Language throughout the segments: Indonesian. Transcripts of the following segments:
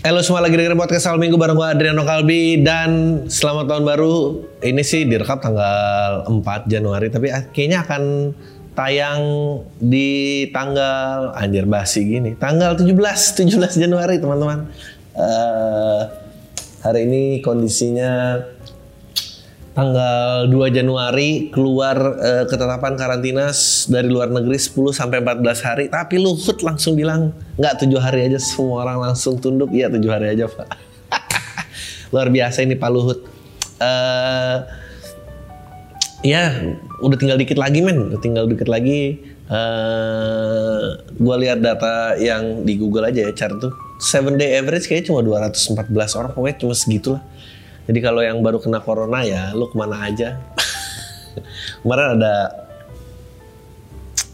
Halo semua lagi dengerin podcast Al Minggu bareng gue Adriano Kalbi dan selamat tahun baru. Ini sih direkam tanggal 4 Januari tapi kayaknya akan tayang di tanggal anjir basi gini. Tanggal 17 17 Januari teman-teman. Uh, hari ini kondisinya tanggal 2 Januari keluar uh, ketetapan karantina dari luar negeri 10 sampai 14 hari. Tapi Luhut langsung bilang nggak tujuh hari aja. Semua orang langsung tunduk iya tujuh hari aja Pak. Luar biasa ini Pak Luhut. Uh, ya udah tinggal dikit lagi men. Udah tinggal dikit lagi. Uh, gue lihat data yang di Google aja ya chart tuh. 7 day average kayaknya cuma 214 orang. Pokoknya cuma segitulah jadi kalau yang baru kena corona ya lu ke mana aja. Kemarin ada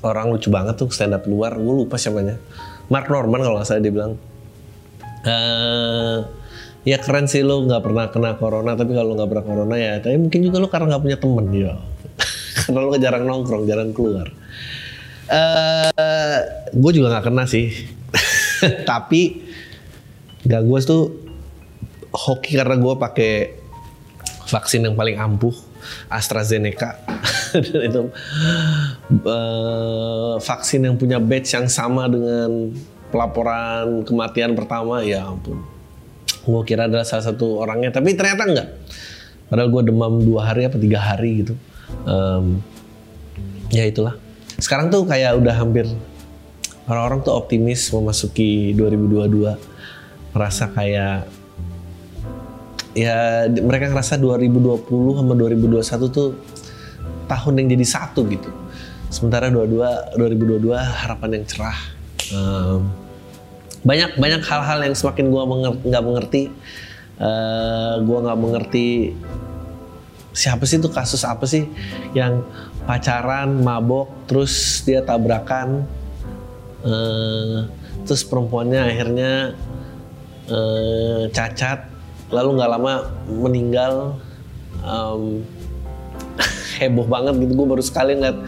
orang lucu banget tuh stand up luar, gue lupa siapanya. Mark Norman kalau nggak salah dia bilang. Uh, ya keren sih lo nggak pernah kena corona tapi kalau nggak pernah corona ya tapi mungkin juga lo karena nggak punya temen ya karena lo jarang nongkrong jarang keluar uh, gue juga nggak kena sih tapi gak gue tuh hoki karena gue pakai vaksin yang paling ampuh AstraZeneca. Itu uh, vaksin yang punya batch yang sama dengan pelaporan kematian pertama ya ampun. Gue kira adalah salah satu orangnya tapi ternyata enggak. Padahal gue demam dua hari apa tiga hari gitu. Um, ya itulah. Sekarang tuh kayak udah hampir orang-orang tuh optimis memasuki 2022 merasa kayak ya mereka ngerasa 2020 sama 2021 tuh tahun yang jadi satu gitu. Sementara 22 2022 harapan yang cerah. Um, banyak banyak hal-hal yang semakin gua nggak mengerti. Uh, gua nggak mengerti siapa sih itu kasus apa sih yang pacaran, mabok, terus dia tabrakan, uh, terus perempuannya akhirnya uh, cacat, lalu nggak lama meninggal um, heboh banget gitu. Gue baru sekali ngeliat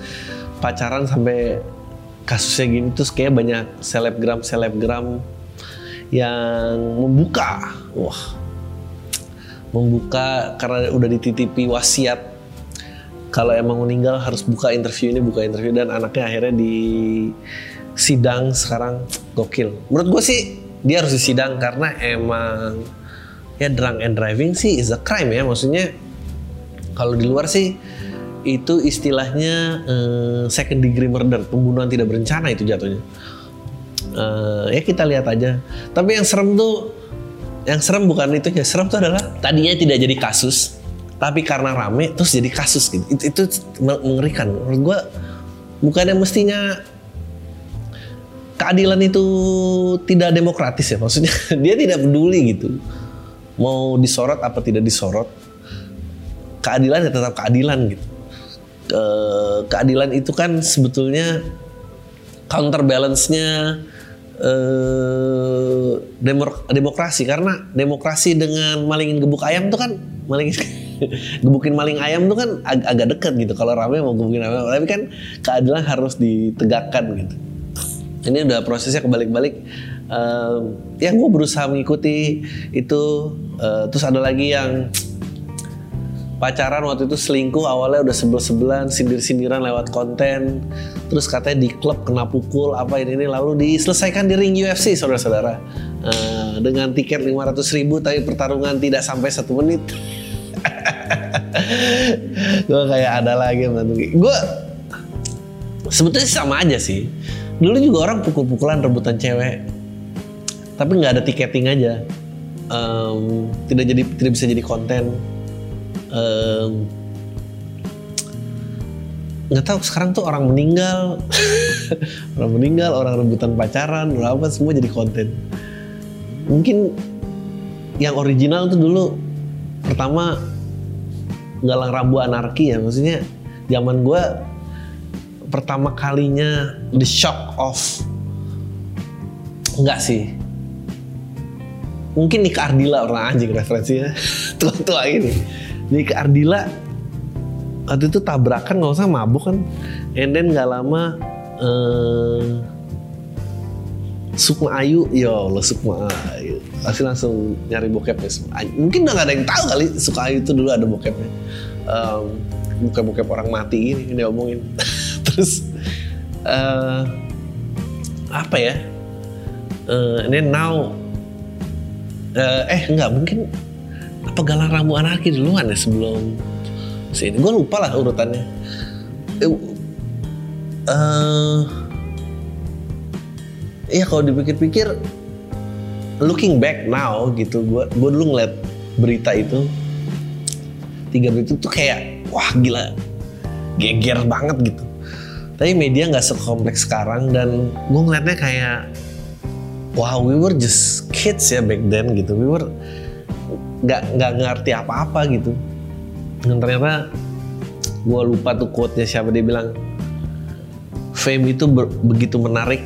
pacaran sampai kasusnya gini. Terus kayak banyak selebgram selebgram yang membuka. Wah. Membuka karena udah dititipi wasiat. Kalau emang meninggal harus buka interview ini buka interview. Dan anaknya akhirnya di sidang sekarang. Gokil. Menurut gue sih dia harus disidang karena emang ya drunk and driving sih is a crime ya. Maksudnya kalau di luar sih itu istilahnya uh, second degree murder pembunuhan tidak berencana itu jatuhnya. Uh, ya kita lihat aja. Tapi yang serem tuh yang serem bukan itu ya serem tuh adalah tadinya tidak jadi kasus tapi karena rame terus jadi kasus gitu. Itu, itu mengerikan. Menurut gue bukannya mestinya keadilan itu tidak demokratis ya. Maksudnya dia tidak peduli gitu mau disorot apa tidak disorot keadilan ya tetap keadilan gitu. Ke, keadilan itu kan sebetulnya counterbalance-nya eh, demokrasi. Karena demokrasi dengan malingin gebuk ayam tuh kan malingin gebukin maling ayam tuh kan ag agak dekat gitu. Kalau rame mau gebukin ayam tapi kan keadilan harus ditegakkan gitu. Ini udah prosesnya kebalik-balik uh, ya gue berusaha mengikuti itu. Uh, terus ada lagi yang pacaran waktu itu selingkuh awalnya udah sebel-sebelan sindir-sindiran lewat konten. Terus katanya di klub kena pukul apa ini, ini lalu diselesaikan di ring UFC saudara-saudara. Uh, dengan tiket 500 ribu tapi pertarungan tidak sampai satu menit. Gue kayak ada lagi gue sebetulnya sama aja sih. Dulu juga orang pukul-pukulan rebutan cewek tapi nggak ada tiketing aja. Um, tidak jadi tidak bisa jadi konten. Nggak um, tahu sekarang tuh orang meninggal. Orang meninggal orang rebutan pacaran apa semua jadi konten. Mungkin yang original tuh dulu pertama galang rambu anarki ya. Maksudnya zaman gue pertama kalinya the shock of enggak sih mungkin Nika Ardila orang anjing referensinya tua-tua ini Nika Ardila waktu itu tabrakan nggak usah mabuk kan and then nggak lama eh, Sukma Ayu, ya Allah Sukma Ayu. Pasti langsung nyari bokepnya Sukma Ayu. Mungkin udah gak ada yang tahu kali Sukma Ayu itu dulu ada bokepnya. Um, bokep-bokep orang mati ini dia omongin. Terus eh, apa ya? Ini now eh, eh enggak mungkin apa galang rambu anarki duluan ya sebelum sini. Gue lupa lah urutannya. Eh, eh, Iya kalau dipikir-pikir looking back now gitu gue gue dulu ngeliat berita itu tiga berita itu kayak wah gila geger banget gitu tapi media nggak sekompleks sekarang dan gue ngeliatnya kayak wow we were just kids ya back then gitu we were nggak nggak ngerti apa-apa gitu dan ternyata gue lupa tuh quote-nya siapa dia bilang fame itu begitu menarik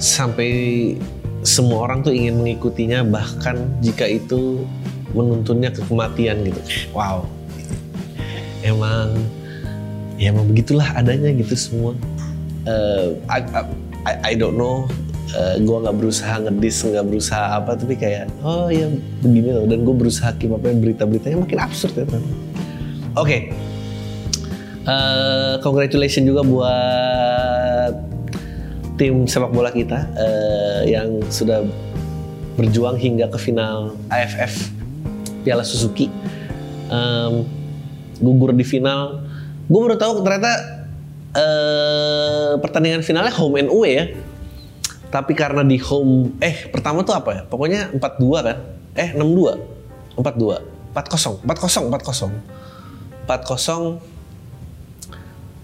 sampai semua orang tuh ingin mengikutinya bahkan jika itu menuntunnya ke kematian gitu. Wow. Emang ya emang begitulah adanya gitu semua. Eh, I, I, I don't know. Uh, gue nggak berusaha ngedis, nggak berusaha apa, tapi kayak oh ya begini loh. Dan gue berusaha keep apa berita-beritanya makin absurd ya Oke, okay. Eh, congratulations juga buat tim sepak bola kita uh, yang sudah berjuang hingga ke final AFF Piala Suzuki. Um, gugur di final. Gue baru tahu ternyata uh, pertandingan finalnya home and away ya. Tapi karena di home, eh pertama tuh apa ya? Pokoknya 4-2 kan? Eh 6-2? 4-2? 4-0, 4-0, 4-0. 4-0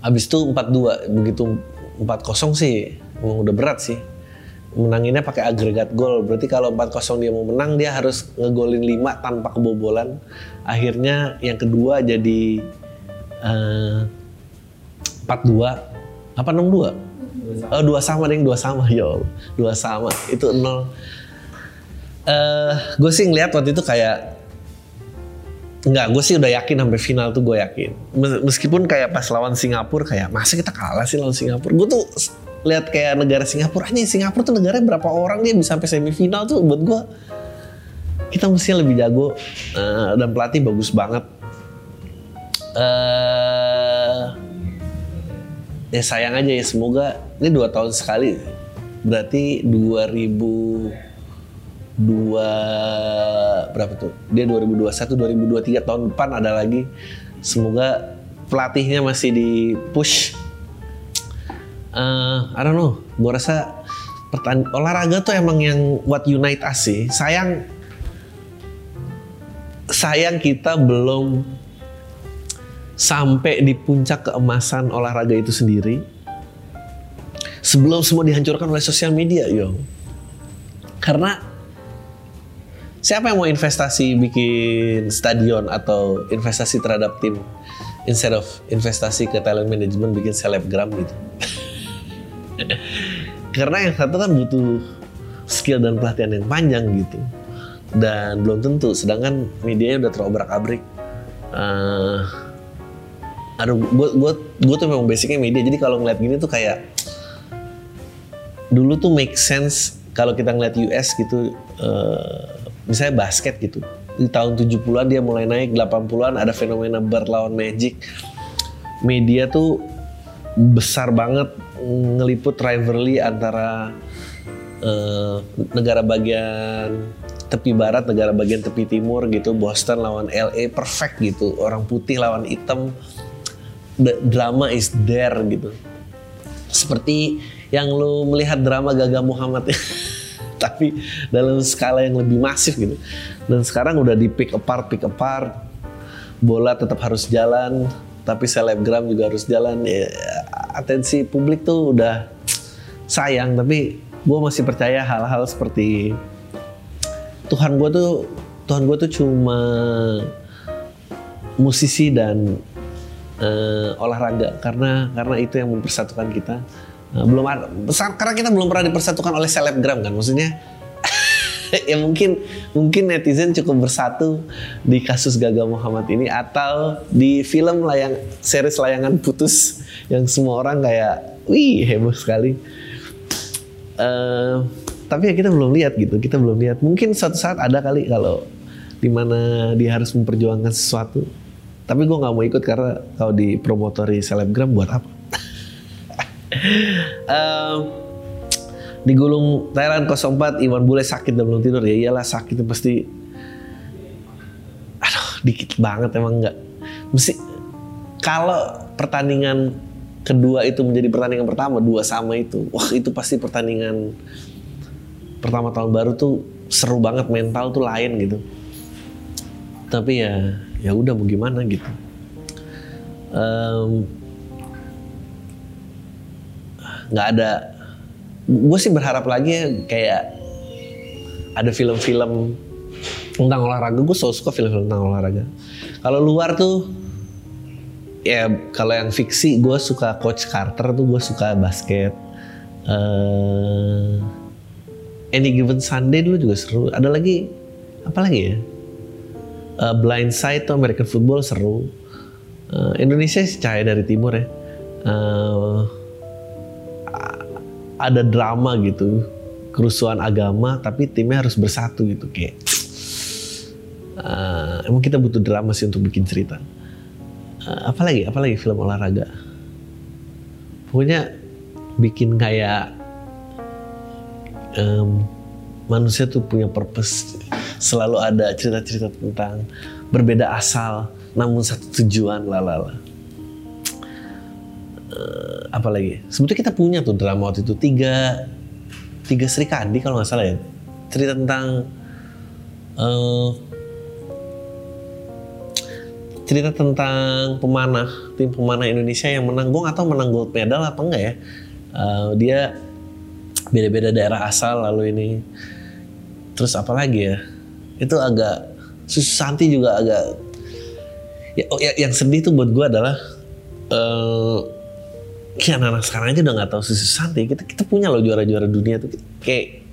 Abis itu 4-2, begitu 4-0 sih emang udah berat sih. Menanginnya pakai agregat gol. Berarti kalau 4-0 dia mau menang dia harus ngegolin 5 tanpa kebobolan. Akhirnya yang kedua jadi uh, 4-2 apa 6-2? Oh, dua sama deh, dua sama ya Allah. Dua sama. Itu nol. Eh, gue sih ngeliat waktu itu kayak Enggak, gue sih udah yakin sampai final tuh gue yakin. Mes- Meskipun kayak pas lawan Singapura kayak masa kita kalah sih lawan Singapura. Gue tuh lihat kayak negara Singapura aja Singapura tuh negara berapa orang dia bisa sampai semifinal tuh buat gue kita mesti lebih jago Eh, dan pelatih bagus banget. eh ya sayang aja ya semoga ini dua tahun sekali. Berarti 2000 dua berapa tuh? Dia 2021 2023 tahun depan ada lagi. Semoga pelatihnya masih di push. Eh, I don't know. Gue rasa pertan olahraga tuh emang yang what unite us sih. Sayang sayang kita belum sampai di puncak keemasan olahraga itu sendiri sebelum semua dihancurkan oleh sosial media yo. Karena siapa yang mau investasi bikin stadion atau investasi terhadap tim instead of investasi ke talent management bikin selebgram gitu? Karena yang satu kan butuh skill dan pelatihan yang panjang gitu. Dan belum tentu sedangkan medianya udah terobrak abrik Eh, aduh gue gue gue tuh memang basicnya media. Jadi kalau ngeliat gini tuh kayak dulu tuh make sense kalau kita ngeliat US gitu eh, misalnya basket gitu. Di tahun 70-an dia mulai naik 80-an ada fenomena Bird lawan Magic. Media tuh besar banget ngeliput rivalry antara eh, negara bagian tepi barat, negara bagian tepi timur gitu, Boston lawan LA perfect gitu, orang putih lawan hitam, the drama is there gitu. Seperti yang lu melihat drama Gaga Muhammad tapi dalam skala yang lebih masif gitu. Dan sekarang udah di pick apart, pick apart, bola tetap harus jalan, tapi selebgram juga harus jalan. Ya, atensi publik tuh udah sayang, tapi gue masih percaya hal-hal seperti Tuhan gue tuh Tuhan gue tuh cuma musisi dan uh, olahraga karena karena itu yang mempersatukan kita. Uh, belum ada karena kita belum pernah dipersatukan oleh selebgram kan maksudnya ya mungkin mungkin netizen cukup bersatu di kasus Gaga Muhammad ini atau di film layang series layangan putus yang semua orang kayak wih heboh sekali. Uh, tapi ya kita belum lihat gitu, kita belum lihat. Mungkin suatu saat ada kali kalau di mana dia harus memperjuangkan sesuatu tapi gue nggak mau ikut karena kalau di promotori selebgram buat apa? um, di gulung Thailand 04 Iwan Bule sakit dan belum tidur. Ya iyalah sakit pasti. Aduh dikit banget emang nggak. Mesti kalau pertandingan kedua itu menjadi pertandingan pertama dua sama itu wah itu pasti pertandingan pertama tahun baru tuh seru banget mental tuh lain gitu. Tapi ya ya udah mau gimana gitu. Nggak um, ada gue sih berharap lagi ya kayak ada film-film tentang olahraga. Gue so suka film-film tentang olahraga. Kalau luar tuh ya kalau yang fiksi gue suka Coach Carter tuh gue suka basket. Uh, Any Given Sunday dulu juga seru. Ada lagi? Apa lagi ya uh, Blind Side tuh American Football seru. Uh, Indonesia sih cahaya dari timur ya. Uh, ada drama gitu, kerusuhan agama, tapi timnya harus bersatu gitu kayak. Uh, emang kita butuh drama sih untuk bikin cerita. Uh, apalagi, apalagi film olahraga. Pokoknya bikin kayak um, manusia tuh punya purpose selalu ada cerita-cerita tentang berbeda asal namun satu tujuan lalala. Uh, apalagi sebetulnya kita punya tuh drama waktu itu tiga tiga Sri Kandi kalau nggak salah ya. Cerita tentang uh, cerita tentang pemanah tim pemanah Indonesia yang menang gue nggak tahu menang gold medal apa enggak ya. Uh, dia beda-beda daerah asal lalu ini. Terus apa lagi ya itu agak Susu Santi juga agak ya, oh, ya yang sedih tuh buat gue adalah uh, ya anak-anak sekarang aja udah nggak tahu Susu Santi kita kita punya loh juara-juara dunia tuh. Kayak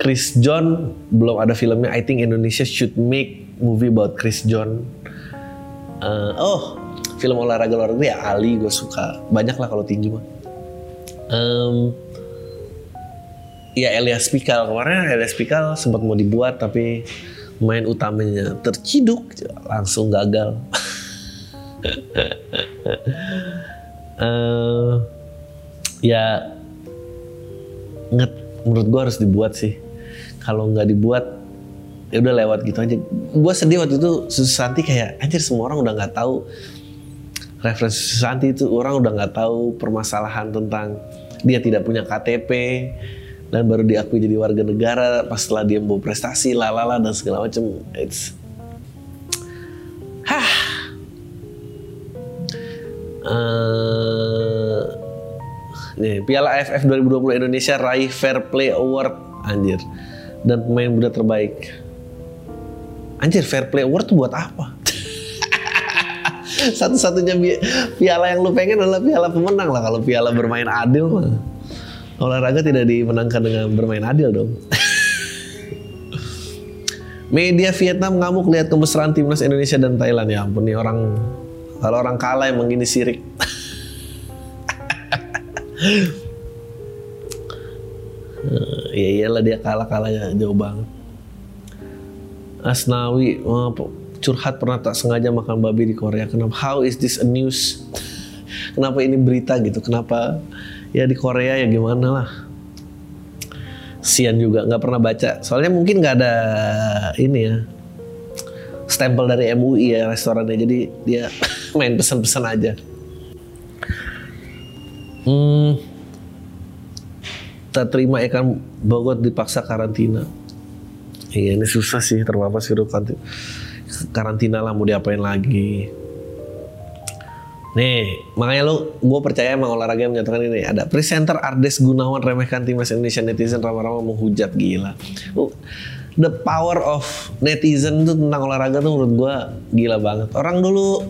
Chris John belum ada filmnya I think Indonesia should make movie about Chris John. Uh, oh film olahraga olahraga ya Ali gue suka. Banyak lah kalau tinju mah. Um, ya Elias Pikal kemarin Elias Pikal sempat mau dibuat tapi main utamanya terciduk langsung gagal. uh, ya nget menurut gue harus dibuat sih. Kalau nggak dibuat ya udah lewat gitu aja. Gue sedih waktu itu Susanti kayak anjir semua orang udah nggak tahu referensi Susanti itu orang udah nggak tahu permasalahan tentang dia tidak punya KTP, dan baru diakui jadi warga negara pas setelah dia mau prestasi lalala dan segala macam. It's hah. Uh, nih Piala AFF 2020 Indonesia raih Fair Play Award anjir. Dan pemain muda terbaik. Anjir Fair Play Award tuh buat apa? Satu-satunya piala yang lu pengen adalah piala pemenang lah. Kalau piala bermain adil mah olahraga tidak dimenangkan dengan bermain adil dong. Media Vietnam ngamuk lihat kemesraan timnas Indonesia dan Thailand ya ampun nih orang kalau orang kalah emang gini sirik. ya iyalah dia kalah kalahnya jauh banget. Asnawi curhat pernah tak sengaja makan babi di Korea. Kenapa? How is this a news? Kenapa ini berita gitu? Kenapa ya di Korea ya gimana lah. Sian juga nggak pernah baca. Soalnya mungkin nggak ada ini ya stempel dari MUI ya restorannya. Jadi dia main pesan-pesan aja. Hmm, tak terima ikan Bogor dipaksa karantina. Iya ini susah sih terpapar virus karantina lah mau diapain lagi Nih, makanya lu, gue percaya emang olahraga yang menyatakan ini. Ada presenter Ardes Gunawan remehkan timnas Indonesia netizen ramah-ramah menghujat gila. The power of netizen tuh tentang olahraga tuh menurut gue gila banget. Orang dulu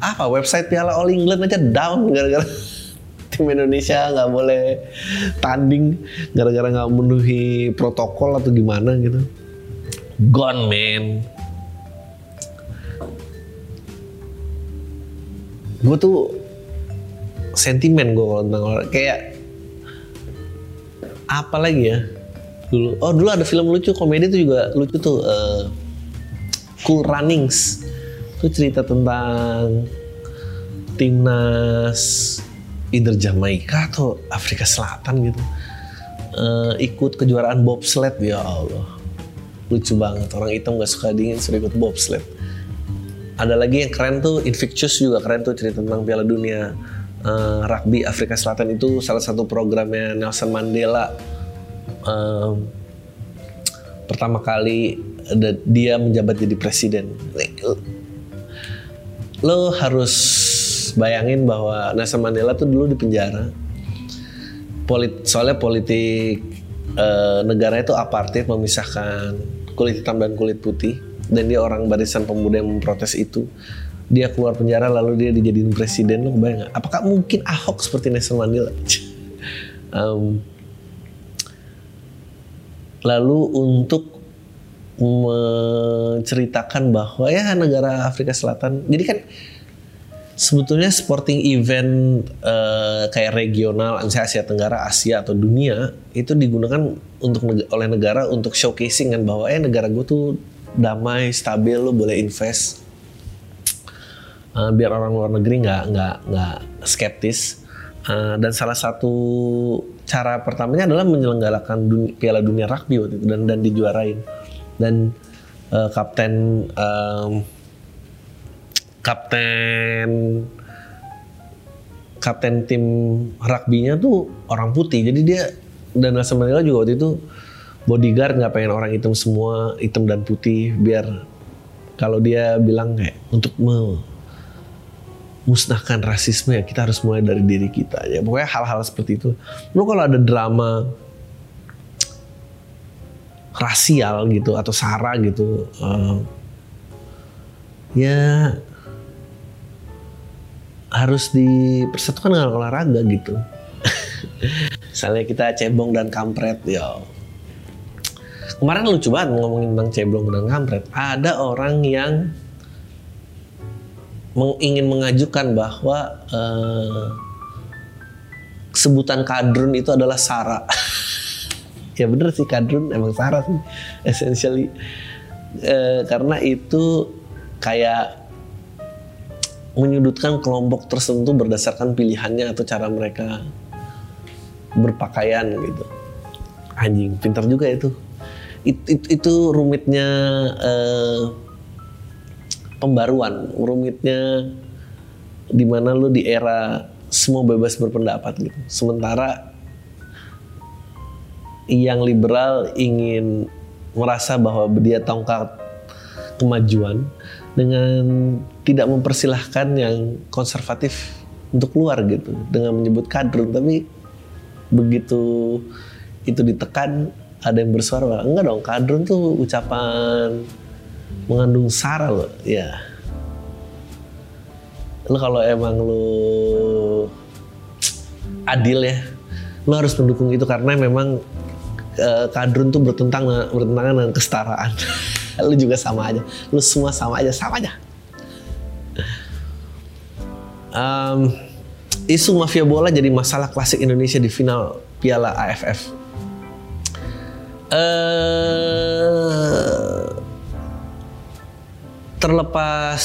apa website Piala All England aja down gara-gara tim Indonesia nggak boleh tanding gara-gara nggak memenuhi protokol atau gimana gitu. Gone man. Gue tuh sentimen gue kalau tentang olahraga kayak apa lagi ya? Dulu oh dulu ada film lucu komedi tuh juga lucu tuh uh, Cool Runnings. Itu cerita tentang timnas either Jamaika atau Afrika Selatan gitu. Uh, ikut kejuaraan bobsled ya Allah. Lucu banget orang hitam gak suka dingin sudah ikut bobsled ada lagi yang keren tuh Invictus juga keren tuh cerita tentang Piala Dunia uh, rugby Afrika Selatan itu salah satu programnya Nelson Mandela um, pertama kali dia menjabat jadi presiden. Lo harus bayangin bahwa Nelson Mandela tuh dulu di penjara. Polit, soalnya politik uh, negara itu apartheid memisahkan kulit hitam dan kulit putih dan dia orang barisan pemuda yang memprotes itu. Dia keluar penjara lalu dia dijadiin presiden. Lo bayang gak? apakah mungkin Ahok seperti Nelson Mandela? Um, lalu untuk menceritakan bahwa ya negara Afrika Selatan. Jadi kan sebetulnya sporting event uh, kayak regional misalnya Asia Tenggara Asia atau dunia itu digunakan untuk oleh negara untuk showcasing kan bahwa eh negara gue tuh damai stabil lo boleh invest. Uh, biar orang luar negeri nggak nggak nggak skeptis. Uh, dan salah satu cara pertamanya adalah menyelenggarakan dunia, Piala Dunia Rugby waktu itu dan dan dijuarain. Dan uh, kapten um, kapten kapten tim rugby-nya tuh orang putih. Jadi dia dan Nelson Mandela juga waktu itu bodyguard nggak pengen orang hitam semua hitam dan putih biar kalau dia bilang kayak untuk musnahkan rasisme ya kita harus mulai dari diri kita ya pokoknya hal-hal seperti itu. Lo kalau ada drama rasial gitu atau sara gitu uh, ya harus dipersatukan dengan olahraga gitu. Misalnya kita cebong dan kampret ya kemarin lucu banget ngomongin tentang cebong dan kampret ada orang yang ingin mengajukan bahwa uh, sebutan kadrun itu adalah sara. ya bener sih kadrun emang sara sih essentially uh, karena itu kayak menyudutkan kelompok tertentu berdasarkan pilihannya atau cara mereka berpakaian gitu. Anjing, pintar juga itu. It, it, itu rumitnya uh, pembaruan. Rumitnya di mana lu di era semua bebas berpendapat gitu. Sementara yang liberal ingin merasa bahwa dia tongkat kemajuan dengan tidak mempersilahkan yang konservatif untuk keluar gitu. Dengan menyebut kadrun tapi begitu itu ditekan ada yang bersuara enggak dong kadrun tuh ucapan mengandung sara loh. Ya lo kalau emang lo adil ya lo harus mendukung itu karena memang uh, kadrun tuh bertentang bertentangan dengan kesetaraan. Lo juga sama aja. Lo semua sama aja sama aja. Um, isu mafia bola jadi masalah klasik Indonesia di final Piala AFF uh, terlepas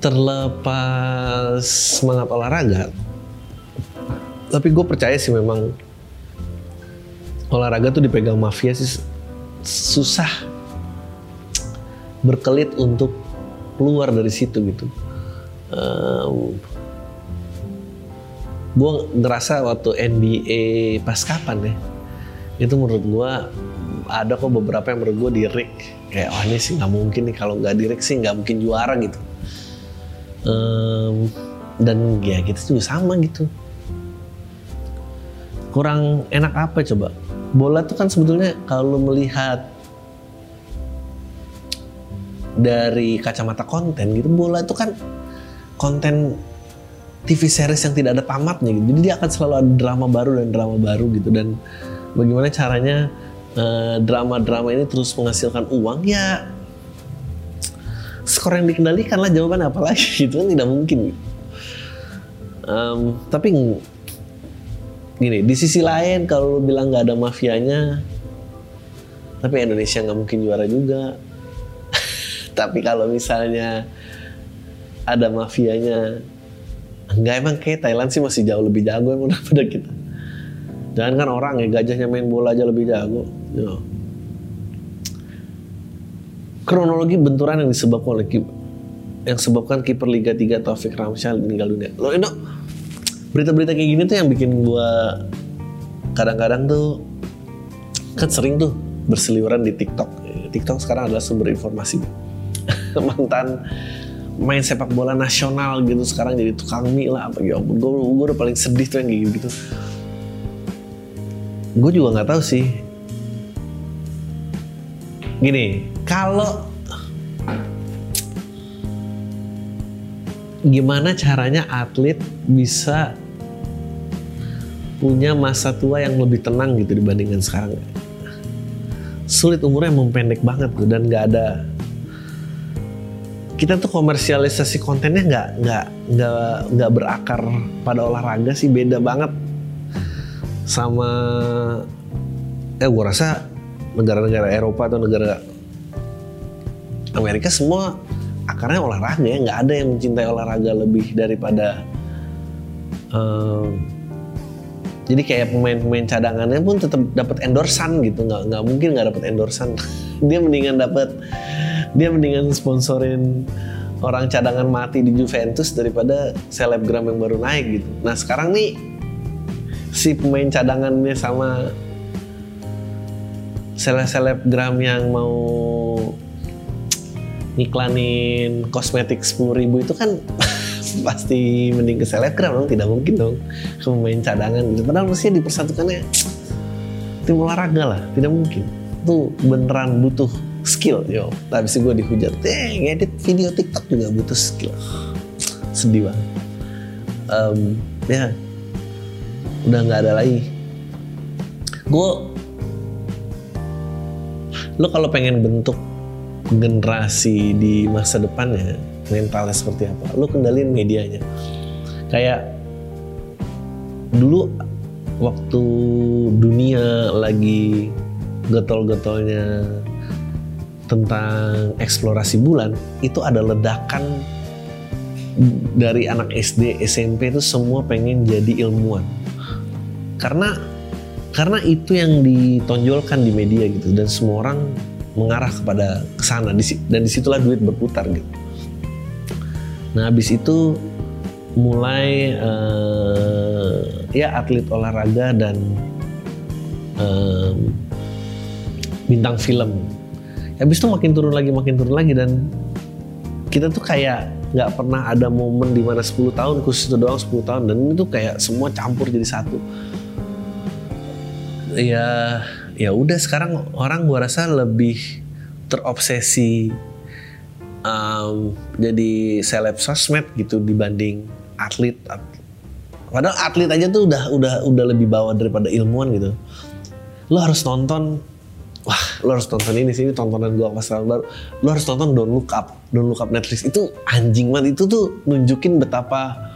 terlepas semangat olahraga tapi gue percaya sih memang olahraga tuh dipegang mafia sih. Susah berkelit untuk keluar dari situ gitu. Um, gue ngerasa waktu NBA pas kapan ya? Itu menurut gue ada kok beberapa yang menurut gue di rig kayak oh, ini sih nggak mungkin nih kalau nggak di rig sih nggak mungkin juara gitu. Um, dan ya kita juga sama gitu. Kurang enak apa coba? Bola tuh kan sebetulnya kalau melihat dari kacamata konten gitu bola itu kan konten TV series yang tidak ada tamatnya gitu. Jadi dia akan selalu ada drama baru dan drama baru gitu dan bagaimana caranya eh, drama-drama ini terus menghasilkan uang ya skor yang dikendalikan lah jawaban apa lagi gitu kan tidak mungkin. Em, tapi gini di sisi lain kalau lu bilang nggak ada mafianya tapi Indonesia nggak mungkin juara juga tapi kalau misalnya ada mafianya enggak emang kayak Thailand sih masih jauh lebih jago emang daripada kita. Jangan kan orang ya gajahnya main bola aja lebih jago Ya. kronologi benturan yang disebabkan oleh yang sebabkan kiper Liga 3 Taufik Ramsyah meninggal dunia. Lo itu berita-berita kayak gini tuh yang bikin gua kadang-kadang tuh kan sering tuh berseliweran di TikTok. TikTok sekarang adalah sumber informasi. Mantan main sepak bola nasional gitu sekarang jadi tukang mie lah. Apa ampun gue udah paling sedih tuh yang kayak gitu gue juga nggak tahu sih. Gini kalau gimana caranya atlet bisa punya masa tua yang lebih tenang gitu dibandingkan sekarang? Sulit umurnya mempendek banget tuh dan nggak ada kita tuh komersialisasi kontennya nggak nggak nggak nggak berakar pada olahraga sih beda banget sama eh gue rasa negara-negara Eropa atau negara Amerika semua akarnya olahraga ya nggak ada yang mencintai olahraga lebih daripada em, jadi kayak pemain-pemain cadangannya pun tetap dapat endorsan gitu nggak nggak mungkin nggak dapat endorsan. Dia mendingan dapat dia mendingan sponsorin orang cadangan mati di Juventus daripada selebgram yang baru naik gitu nah sekarang nih si pemain cadangannya sama seleb-selebgram yang mau ngiklanin kosmetik 10.000 ribu itu kan pasti mending ke selebgram dong tidak mungkin dong ke pemain cadangan gitu. padahal mestinya dipersatukannya tim olahraga lah tidak mungkin itu beneran butuh skill yo. Tapi sih gue dihujat eh ngedit video tiktok juga butuh skill. Sedih banget. Em, ya. Udah nggak ada lagi. Gue lo kalau pengen bentuk generasi di masa depannya mentalnya seperti apa lo kendalin medianya. Kayak dulu waktu dunia lagi getol-getolnya tentang eksplorasi bulan itu ada ledakan dari anak SD SMP itu semua pengen jadi ilmuwan. Karena karena itu yang ditonjolkan di media gitu dan semua orang mengarah kepada ke sana. Dan di situlah duit berputar gitu. Nah habis itu mulai eh, ya atlet olahraga dan em, bintang film habis itu makin turun lagi makin turun lagi dan kita tuh kayak nggak pernah ada momen di mana 10 tahun khusus itu doang 10 tahun dan itu kayak semua campur jadi satu. Ya ya udah sekarang orang gua rasa lebih terobsesi um, jadi seleb sosmed gitu dibanding atlet. Padahal atlet aja tuh udah udah udah lebih bawah daripada ilmuwan gitu. Lo harus nonton wah lo harus nonton ini sih ini tontonan gua pas tahun baru lo harus nonton Don't Look Up Don't Look Up Netflix. Itu anjing banget. Itu tuh nunjukin betapa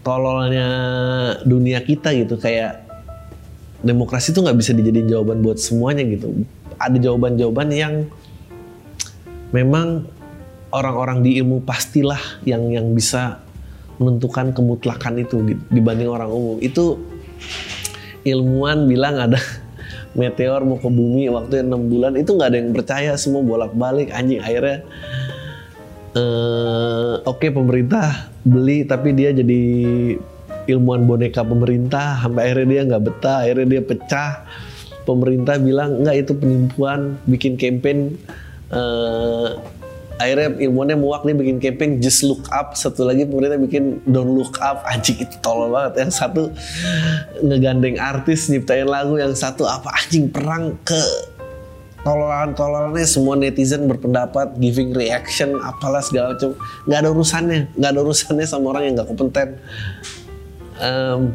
tololnya dunia kita gitu. Kayak demokrasi tuh nggak bisa dijadiin jawaban buat semuanya gitu. Ada jawaban-jawaban yang memang orang-orang di ilmu pastilah yang yang bisa menentukan kemutlakan itu dibanding orang umum. Itu ilmuwan bilang ada meteor mau ke bumi waktu enam bulan itu nggak ada yang percaya semua bolak-balik anjing. Akhirnya eh, oke pemerintah beli tapi dia jadi ilmuwan boneka pemerintah. Sampai akhirnya dia nggak betah akhirnya dia pecah. Pemerintah bilang nggak itu penipuan bikin campaign eh, akhirnya ilmunya muak dia bikin campaign just look up. Satu lagi pemerintah bikin don't look up. Anjing itu tolol banget yang satu ngegandeng artis nyiptain lagu. Yang satu apa? Anjing perang ke tololan-tololannya semua netizen berpendapat giving reaction apalah segala macam. Nggak ada urusannya. Nggak ada urusannya sama orang yang nggak kompeten um,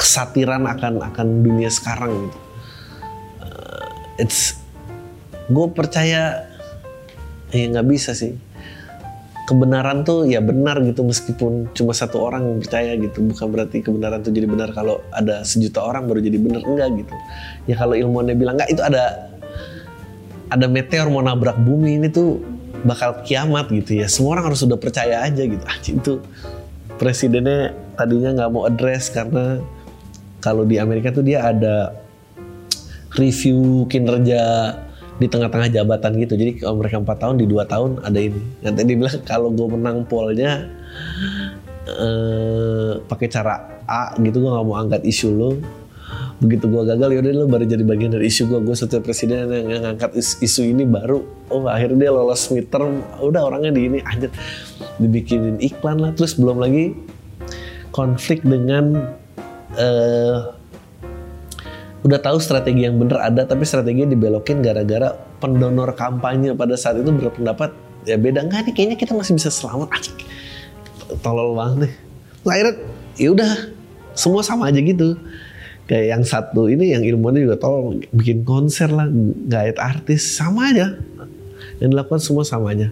kesatiran akan akan dunia sekarang gitu. Uh, it's gue percaya ya nggak bisa sih. Kebenaran tuh ya benar gitu meskipun cuma satu orang yang percaya gitu. Bukan berarti kebenaran tuh jadi benar kalau ada sejuta orang baru jadi benar. Enggak gitu. Ya kalau ilmuannya bilang enggak itu ada ada meteor mau nabrak bumi ini tuh bakal kiamat gitu ya. Semua orang harus sudah percaya aja gitu. Ah itu presidennya tadinya nggak mau address karena kalau di Amerika tuh dia ada review kinerja di tengah-tengah jabatan gitu. Jadi kalau mereka empat tahun di dua tahun ada ini. Nanti dia bilang kalau gue menang polnya eh, pakai cara A gitu gue nggak mau angkat isu lo. Begitu gue gagal yaudah lo baru jadi bagian dari isu gue. Gue satu presiden yang, ngangkat is- isu ini baru. Oh akhirnya dia lolos midterm. Udah orangnya di ini aja dibikinin iklan lah. Terus belum lagi konflik dengan eh, udah tahu strategi yang bener ada tapi strateginya dibelokin gara-gara pendonor kampanye pada saat itu berpendapat ya beda. Enggak nih kayaknya kita masih bisa selamat. Anjing. tolol banget Terus akhirnya ya udah. Semua sama aja gitu. Kayak yang satu ini yang ilmunya juga tolol bikin konser lah gait artis. Sama aja. Yang dilakukan semua sama aja.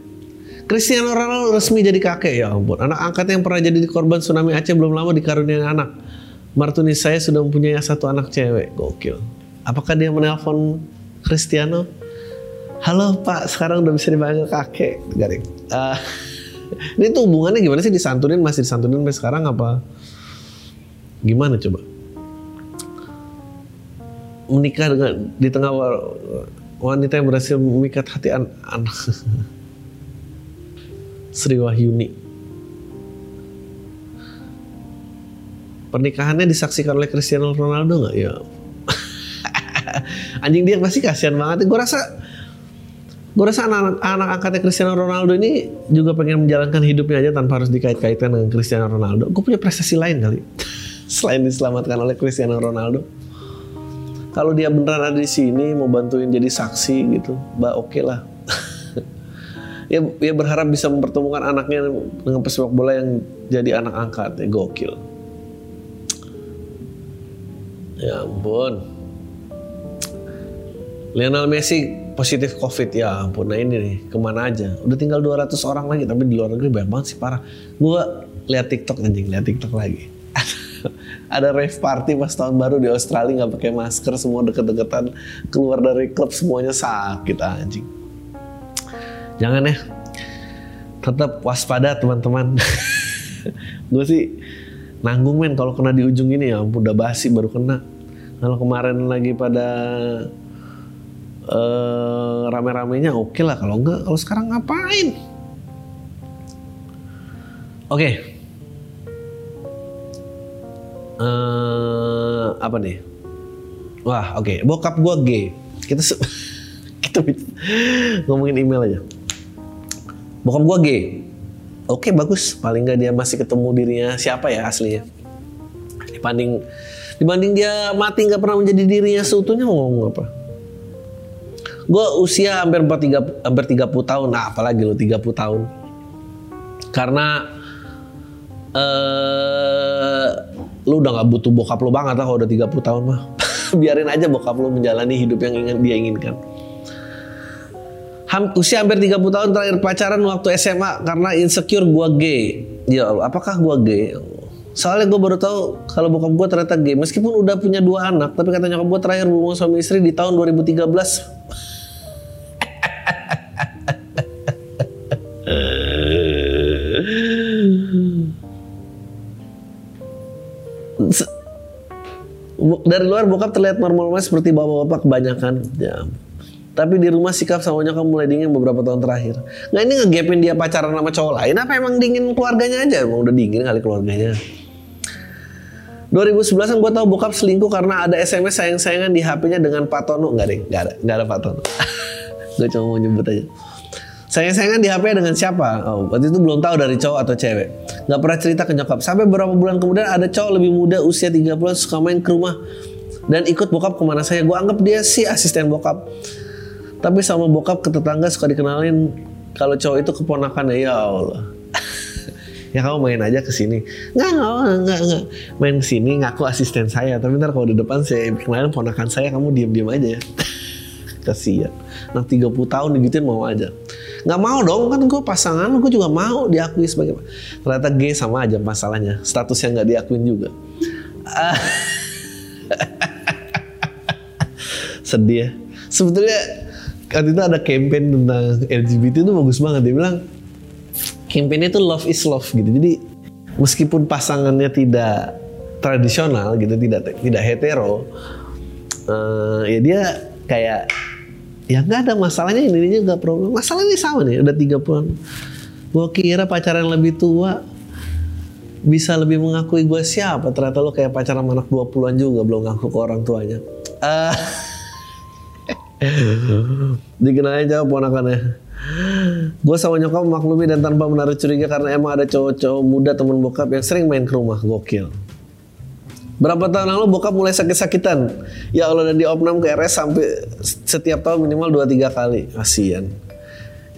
Cristiano Ronaldo resmi jadi kakek. Ya ampun anak angkat yang pernah jadi korban tsunami Aceh belum lama dikaruniai anak Martunis saya sudah mempunyai satu anak cewek. Gokil. Apakah dia menelpon Cristiano? Halo Pak, sekarang udah bisa dipanggil kakek. Garing. Ah, ini tuh hubungannya gimana sih disantunin? Masih disantunin sampai sekarang apa? Gimana coba? Menikah dengan di tengah wa- wanita yang berhasil memikat hati an- anak Sri Wahyuni. Pernikahannya disaksikan oleh Cristiano Ronaldo nggak? Ya. Anjing dia pasti kasihan banget. Gue rasa gue rasa anak, anak angkatnya Cristiano Ronaldo ini juga pengen menjalankan hidupnya aja tanpa harus dikait-kaitkan dengan Cristiano Ronaldo. Gue punya prestasi lain kali. Selain diselamatkan oleh Cristiano Ronaldo. Kalau dia beneran ada di sini mau bantuin jadi saksi gitu mbak oke lah. Ya, ya berharap bisa mempertemukan anaknya dengan pesepak bola yang jadi anak angkat. Ya gokil Ya ampun. Lionel Messi positif COVID ya ampun. Nah ini nih ke mana aja? Udah tinggal 200 orang lagi tapi di luar negeri banyak banget sih parah. Gua lihat TikTok anjing, lihat TikTok lagi. Ada rave party pas tahun baru di Australia nggak pakai masker semua deket-deketan keluar dari klub semuanya sakit anjing. Jangan ya. Tetap waspada teman-teman. Gue sih nanggung men. Kalau kena di ujung ini ya udah basi baru kena. Kalau kemarin lagi pada eh, rame-ramenya oke lah. Kalau enggak kalau sekarang ngapain? Oke. Eh, apa nih? Wah oke. Bokap gua gay kita kita ngomongin email aja. Bokap gua gay oke bagus. Paling nggak dia masih ketemu dirinya siapa ya aslinya? Dibanding dibanding dia mati nggak pernah menjadi dirinya seutuhnya mau ngomong apa? Gue usia hampir 43, hampir 30 tahun. Nah apalagi lo 30 tahun? Karena eh lu udah nggak butuh bokap lu banget lah kalau udah 30 tahun mah. Biarin aja bokap lu menjalani hidup yang ingin dia inginkan ham, usia hampir 30 tahun terakhir pacaran waktu SMA karena insecure gua gay. Ya Allah, apakah gua gay? Soalnya gue baru tahu kalau bokap gue ternyata gay. Meskipun udah punya dua anak, tapi katanya bokap gue terakhir berhubungan suami istri di tahun 2013. Dari luar bokap terlihat normal-normal seperti bapak-bapak kebanyakan. Ya tapi di rumah sikap sama nyokap mulai dingin beberapa tahun terakhir. Nggak ini ngegapin dia pacaran sama cowok lain apa emang dingin keluarganya aja? Emang udah dingin kali keluarganya. 2011 kan gue tau bokap selingkuh karena ada SMS sayang-sayangan di HP-nya dengan Pak Tono. Nggak deh, nggak ada, nggak ada Pak Tono. gue cuma mau nyebut aja. Sayang-sayangan di HP dengan siapa? Oh, waktu itu belum tahu dari cowok atau cewek. Nggak pernah cerita ke nyokap. Sampai beberapa bulan kemudian ada cowok lebih muda usia 30 suka main ke rumah dan ikut bokap ke mana saya. Gue anggap dia sih asisten bokap. Tapi sama bokap ke tetangga suka dikenalin kalau cowok itu keponakannya ya Allah. ya kamu main aja ke sini. Nggak, nggak, nggak, nggak. Main ke sini ngaku asisten saya. Tapi ntar kalau di depan saya kenalin ponakan saya, kamu diem-diem aja ya. Kasian. Nah 30 tahun digituin mau aja. Nggak mau dong, kan gue pasangan, gue juga mau diakui sebagai... Ternyata gay sama aja masalahnya. Statusnya nggak diakuin juga. Sedih ya. Sebetulnya waktu itu ada campaign tentang LGBT itu bagus banget. Dia bilang, campaign itu love is love gitu. Jadi meskipun pasangannya tidak tradisional gitu, tidak tidak hetero, eh, ya dia kayak ya nggak ada masalahnya ini nggak problem. Masalahnya sama nih, udah tiga bulan. Gue kira pacaran lebih tua bisa lebih mengakui gue siapa. Ternyata lo kayak pacaran anak 20-an juga belum ngaku ke orang tuanya. Eh, dikenalin jawab ponakannya. Gue sama nyokap maklumi dan tanpa menaruh curiga karena emang ada cowok-cowok muda temen bokap yang sering main ke rumah. Gokil. Berapa tahun lalu bokap mulai sakit-sakitan. Ya Allah dan diopnam ke RS sampai setiap tahun minimal 2-3 kali. Kasian.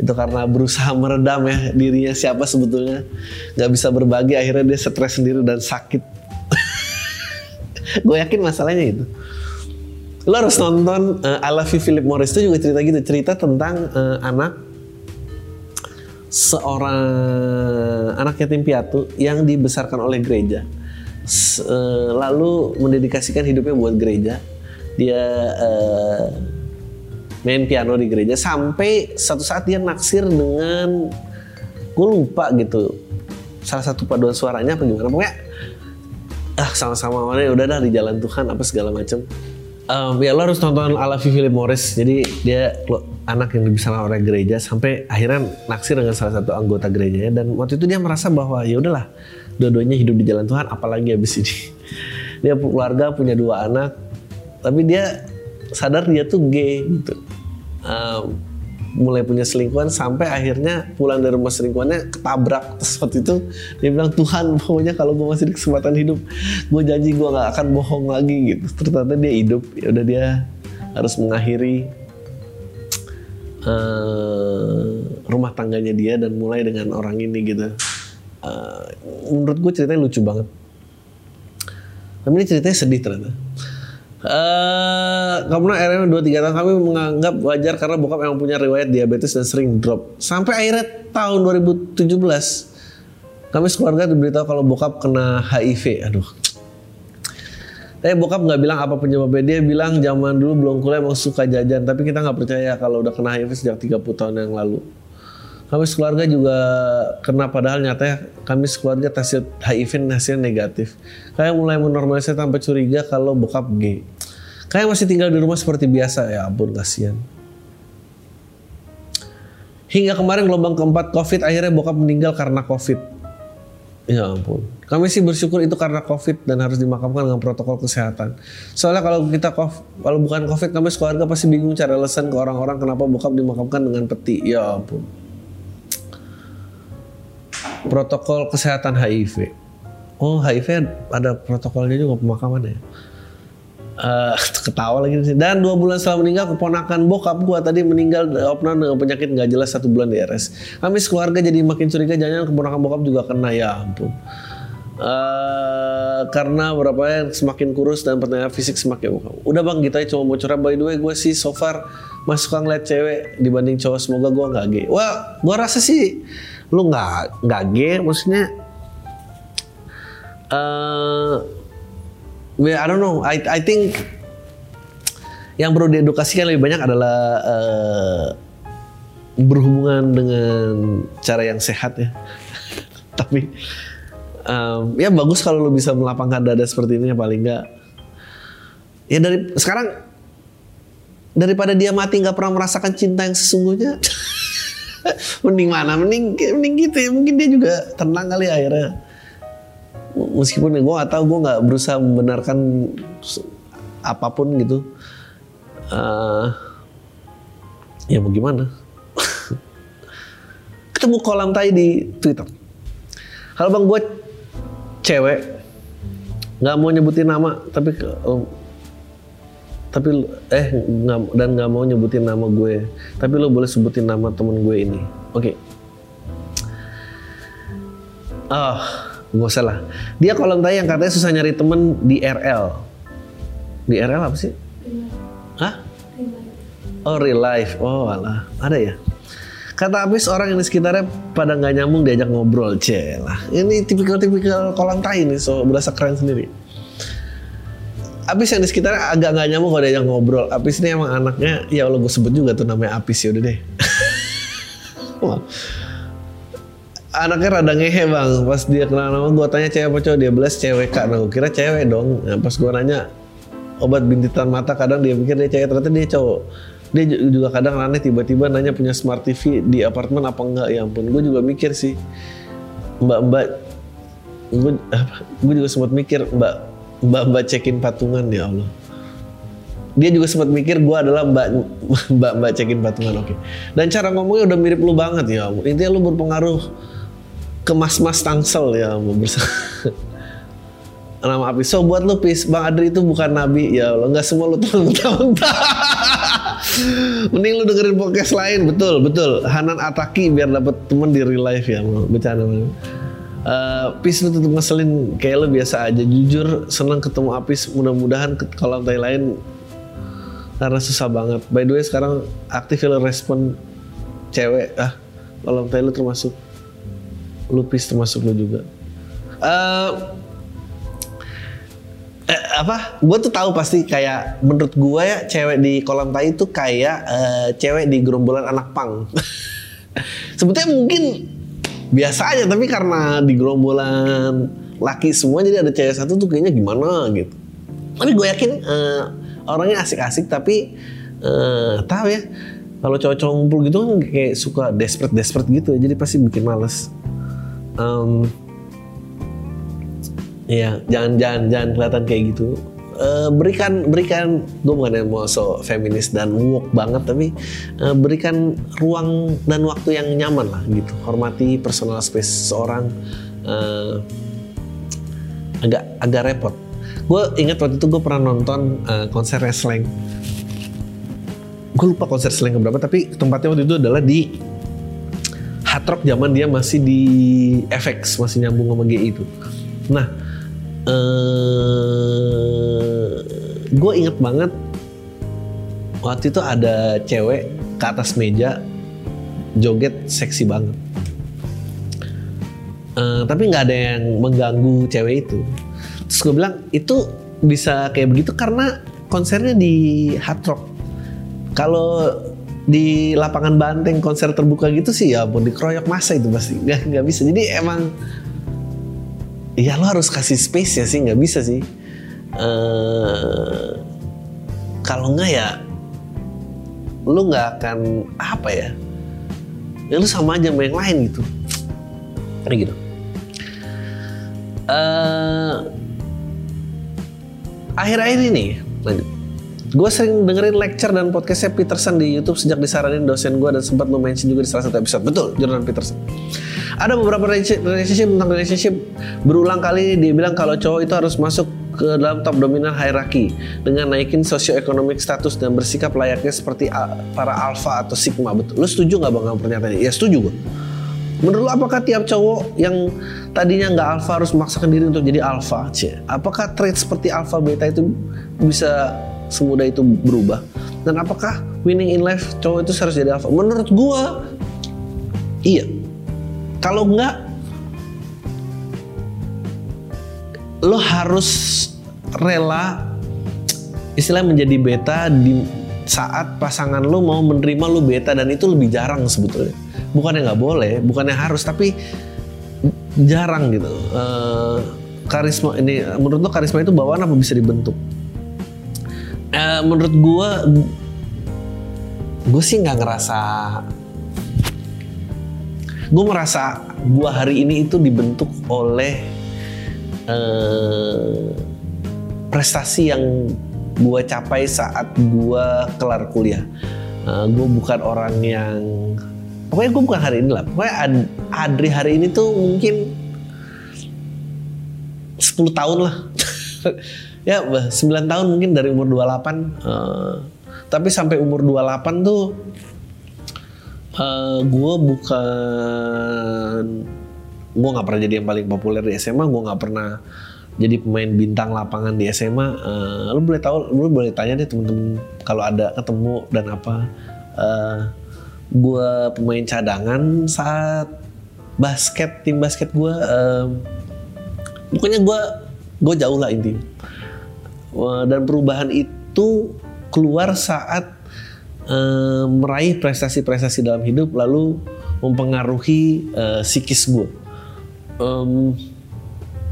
Itu karena berusaha meredam ya dirinya siapa sebetulnya. Gak bisa berbagi akhirnya dia stres sendiri dan sakit. Gue yakin masalahnya itu. Lo harus nonton uh, I Love Philip Morris itu juga cerita gitu. Cerita tentang uh, anak seorang anak yatim piatu yang dibesarkan oleh gereja. S- eh, lalu mendedikasikan hidupnya buat gereja. Dia eh, main piano di gereja sampai satu saat dia naksir dengan gue lupa gitu salah satu paduan suaranya apa gimana pokoknya ah sama-sama mana udah dah di jalan Tuhan apa segala macam Em, ya lo harus nonton ala Philip Morris. Jadi dia lo- anak yang dibesarkan oleh gereja sampai akhirnya naksir dengan salah satu anggota gerejanya. Dan waktu itu dia merasa bahwa ya udahlah dua-duanya hidup di jalan Tuhan apalagi habis ini. Dia keluarga punya dua anak tapi dia sadar dia tuh gay gitu. Em, mulai punya selingkuhan sampai akhirnya pulang dari rumah selingkuhannya ketabrak. Terus itu dia bilang Tuhan pokoknya kalau gue masih di kesempatan hidup gue janji gue nggak akan bohong lagi gitu. Ternyata dia hidup ya udah dia harus mengakhiri eh, rumah tangganya dia dan mulai dengan orang ini gitu. Eh, menurut gue ceritanya lucu banget. Tapi ini ceritanya sedih ternyata Eh, karena RM 2-3 tahun kami menganggap wajar karena bokap emang punya riwayat diabetes dan sering drop. Sampai akhirnya tahun 2017 kami sekeluarga diberitahu kalau bokap kena HIV. Aduh. Tapi bokap nggak bilang apa penyebabnya. Dia bilang zaman dulu belum kuliah emang suka jajan. Tapi kita nggak percaya kalau udah kena HIV sejak 30 tahun yang lalu. Kami sekeluarga juga kena padahal nyatanya kami sekeluarga tes HIV hasilnya negatif. Kayak mulai menormalisasi tanpa curiga kalau bokap gay. Kayak masih tinggal di rumah seperti biasa ya ampun kasihan. Hingga kemarin gelombang keempat COVID akhirnya bokap meninggal karena COVID. Ya ampun. Kami sih bersyukur itu karena COVID dan harus dimakamkan dengan protokol kesehatan. Soalnya kalau kita kalau bukan COVID kami sekeluarga pasti bingung cari alasan ke orang-orang kenapa bokap dimakamkan dengan peti. Ya ampun protokol kesehatan HIV. Oh HIV ada protokolnya juga pemakaman ya. Eh, ketawa lagi sih. Dan dua bulan setelah meninggal keponakan bokap gua tadi meninggal opnam dengan penyakit nggak jelas satu bulan di RS. Kami sekeluarga jadi makin curiga jangan keponakan bokap juga kena ya ampun. Eh, karena berapa yang semakin kurus dan pertanyaan fisik semakin udah bang kita cuma mau curhat by the way gue sih so far masih suka ngeliat cewek dibanding cowok semoga gue nggak gay wah gue rasa sih lu nggak nggak gay maksudnya eh well, I don't know. I I think yang perlu diedukasikan lebih banyak adalah eh, berhubungan dengan cara yang sehat ya. Tapi em, ya bagus kalau lu bisa melapangkan dada seperti ini ya paling nggak. Ya dari sekarang daripada dia mati nggak pernah merasakan cinta yang sesungguhnya mending mana? Mending mending gitu ya. Mungkin dia juga tenang kali akhirnya. Meskipun gue gak tahu gue nggak berusaha membenarkan apa pun gitu. Uh, ya mau gimana? Ketemu kolam tai di Twitter. Kalau bang gue cewek. Nggak mau nyebutin nama tapi tapi eh nggak dan nggak mau nyebutin nama gue tapi lo boleh sebutin nama temen gue ini oke okay. oh nggak usah lah dia kolam tai yang katanya susah nyari temen di RL di RL apa sih Hah? Oh real life, oh alah, ada ya. Kata Apis orang yang di sekitarnya pada nggak nyambung diajak ngobrol, lah. Ini tipikal-tipikal kolam tai nih, so berasa keren sendiri. Apis yang di sekitarnya agak nggak nyambung kalau diajak ngobrol. Apis ini emang anaknya, ya Allah gue sebut juga tuh namanya Apis ya udah deh. anaknya rada ngehe bang. Pas dia kenal nama gue tanya cewek apa cowok dia belas cewek kak. Nah gue kira cewek dong. Nah, pas gue nanya obat bintitan mata kadang dia pikir dia cewek. Ternyata dia cowok. Dia juga kadang aneh tiba-tiba nanya punya smart TV di apartemen apa enggak. Ya ampun gue juga mikir sih. Mbak-mbak gue gue juga sempat mikir mbak mbak-mbak cekin patungan ya Allah dia juga sempat mikir gue adalah mbak mbak mbak cekin patungan oke okay. dan cara ngomongnya udah mirip lu banget ya Allah. intinya lu berpengaruh ke mas-mas tangsel ya Allah bersama nama api. So buat lu pis, Bang Adri itu bukan nabi ya Allah. Nggak semua lu tahu Mending lu dengerin podcast lain, betul betul. Hanan Ataki biar dapet temen di real life ya, mau bercanda. Uh, lu tetap ngeselin kayak lu biasa aja. Jujur senang ketemu Apis. Mudah-mudahan kolam tai lain karena susah banget. By the way sekarang aktif lu respon cewek. Ah kolam tai lu termasuk lu Pis termasuk lu juga. Uh, eh, apa? Gue tuh tahu pasti kayak menurut gue ya cewek di kolam tai itu kayak uh, cewek di gerombolan anak pang. Sebetulnya mungkin biasa aja tapi karena di gerombolan laki semua jadi ada cewek satu tuh kayaknya gimana gitu tapi gue yakin uh, orangnya asik-asik tapi uh, tahu ya kalau cowok-cowok ngumpul gitu kan kayak suka desperate desperate gitu jadi pasti bikin males um, Iya, jangan jangan jangan kelihatan kayak gitu. Uh, berikan berikan gue bukan yang mau so feminis dan woke banget tapi uh, berikan ruang dan waktu yang nyaman lah gitu. Hormati personal space seorang uh, agak agak repot. Gue ingat waktu itu gue pernah nonton uh, konser wrestling. Gue lupa konser wrestling berapa tapi tempatnya waktu itu adalah di Hard Rock zaman dia masih di FX masih nyambung sama GI itu. Nah eh, gue inget banget waktu itu ada cewek ke atas meja joget seksi banget. Uh, tapi nggak ada yang mengganggu cewek itu. Terus gue bilang itu bisa kayak begitu karena konsernya di Hard Rock. Kalau di lapangan banteng konser terbuka gitu sih ya mau dikeroyok masa itu pasti nggak nggak bisa. Jadi emang ya lo harus kasih space ya sih nggak bisa sih uh, kalau nggak ya lo nggak akan apa ya? Ya lo sama aja sama yang lain gitu. Kayak gitu. Uh, akhir-akhir ini lanjut. Gue sering dengerin lecture dan podcastnya Peterson di YouTube sejak disaranin dosen gue dan sempat lo mention juga di salah satu episode. Betul, Jordan Peterson. Ada beberapa relationship tentang relationship berulang kali. Dia bilang kalau cowok itu harus masuk ke dalam top dominan hierarki dengan naikin sosioekonomik status dan bersikap layaknya seperti para alpha atau sigma. Betul. Lu setuju nggak bang pernyataan ini? Ya setuju gue. Menurut lu apakah tiap cowok yang tadinya nggak alpha harus memaksakan diri untuk jadi alpha? Apakah trait seperti alpha beta itu bisa semudah itu berubah dan apakah winning in life cowok itu harus jadi alpha menurut gua iya kalau enggak lo harus rela istilah menjadi beta di saat pasangan lo mau menerima lo beta dan itu lebih jarang sebetulnya bukannya nggak boleh bukannya harus tapi jarang gitu uh, karisma ini menurut lo karisma itu bawaan apa bisa dibentuk Eh, menurut gue, gue sih nggak ngerasa. Gue merasa gue hari ini itu dibentuk oleh eh, prestasi yang gue capai saat gue kelar kuliah. Uh, gue bukan orang yang pokoknya gue bukan hari ini lah. Pokoknya Ad, Adri hari ini tuh mungkin 10 tahun lah. ya 9 tahun mungkin dari umur 28 uh, tapi sampai umur 28 tuh uh, gue bukan gue nggak pernah jadi yang paling populer di SMA gue nggak pernah jadi pemain bintang lapangan di SMA uh, lu boleh tahu lu boleh tanya deh temen-temen kalau ada ketemu dan apa. Uh, gue pemain cadangan saat basket tim basket gue uh, pokoknya gue gue jauh lah intinya. Dan perubahan itu keluar saat uh, meraih prestasi-prestasi dalam hidup lalu mempengaruhi uh, psikis gue. Um,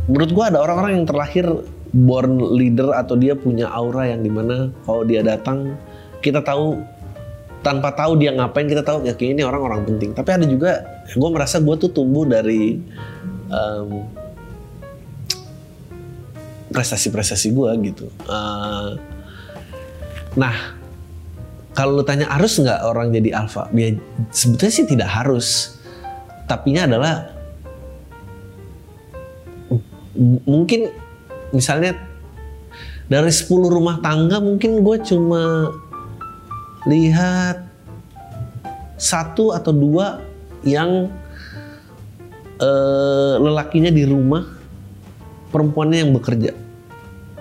menurut gue ada orang-orang yang terlahir born leader atau dia punya aura yang di mana kalau dia datang kita tahu tanpa tahu dia ngapain kita tahu ya ini orang-orang penting. Tapi ada juga gue merasa gue tuh tumbuh dari um, prestasi-prestasi gue gitu. Uh, nah, kalau lu tanya harus nggak orang jadi alpha? Ya, sebetulnya sih tidak harus. Tapinya adalah mungkin misalnya dari 10 rumah tangga mungkin gue cuma lihat satu atau dua yang uh, lelakinya di rumah perempuannya yang bekerja.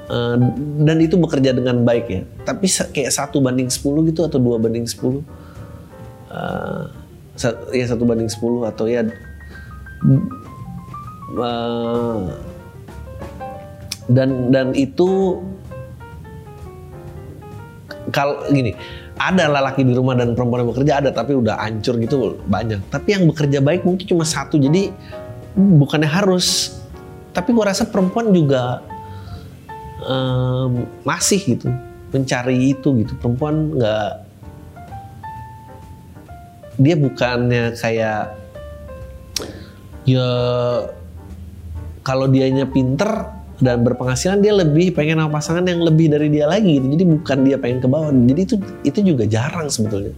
Uh, dan itu bekerja dengan baik ya. Tapi kayak satu banding 10 gitu atau dua banding 10 uh, ya satu banding 10 atau ya dan dan itu kalau gini ada lelaki di rumah dan perempuan yang bekerja ada tapi udah hancur gitu banyak. Tapi yang bekerja baik mungkin cuma satu jadi bukannya harus. Tapi gue rasa perempuan juga um, masih gitu mencari itu gitu. Perempuan nggak dia bukannya kayak ya kalau dianya pinter dan berpenghasilan dia lebih pengen sama pasangan yang lebih dari dia lagi gitu. jadi bukan dia pengen ke bawah. Jadi itu itu juga jarang sebetulnya.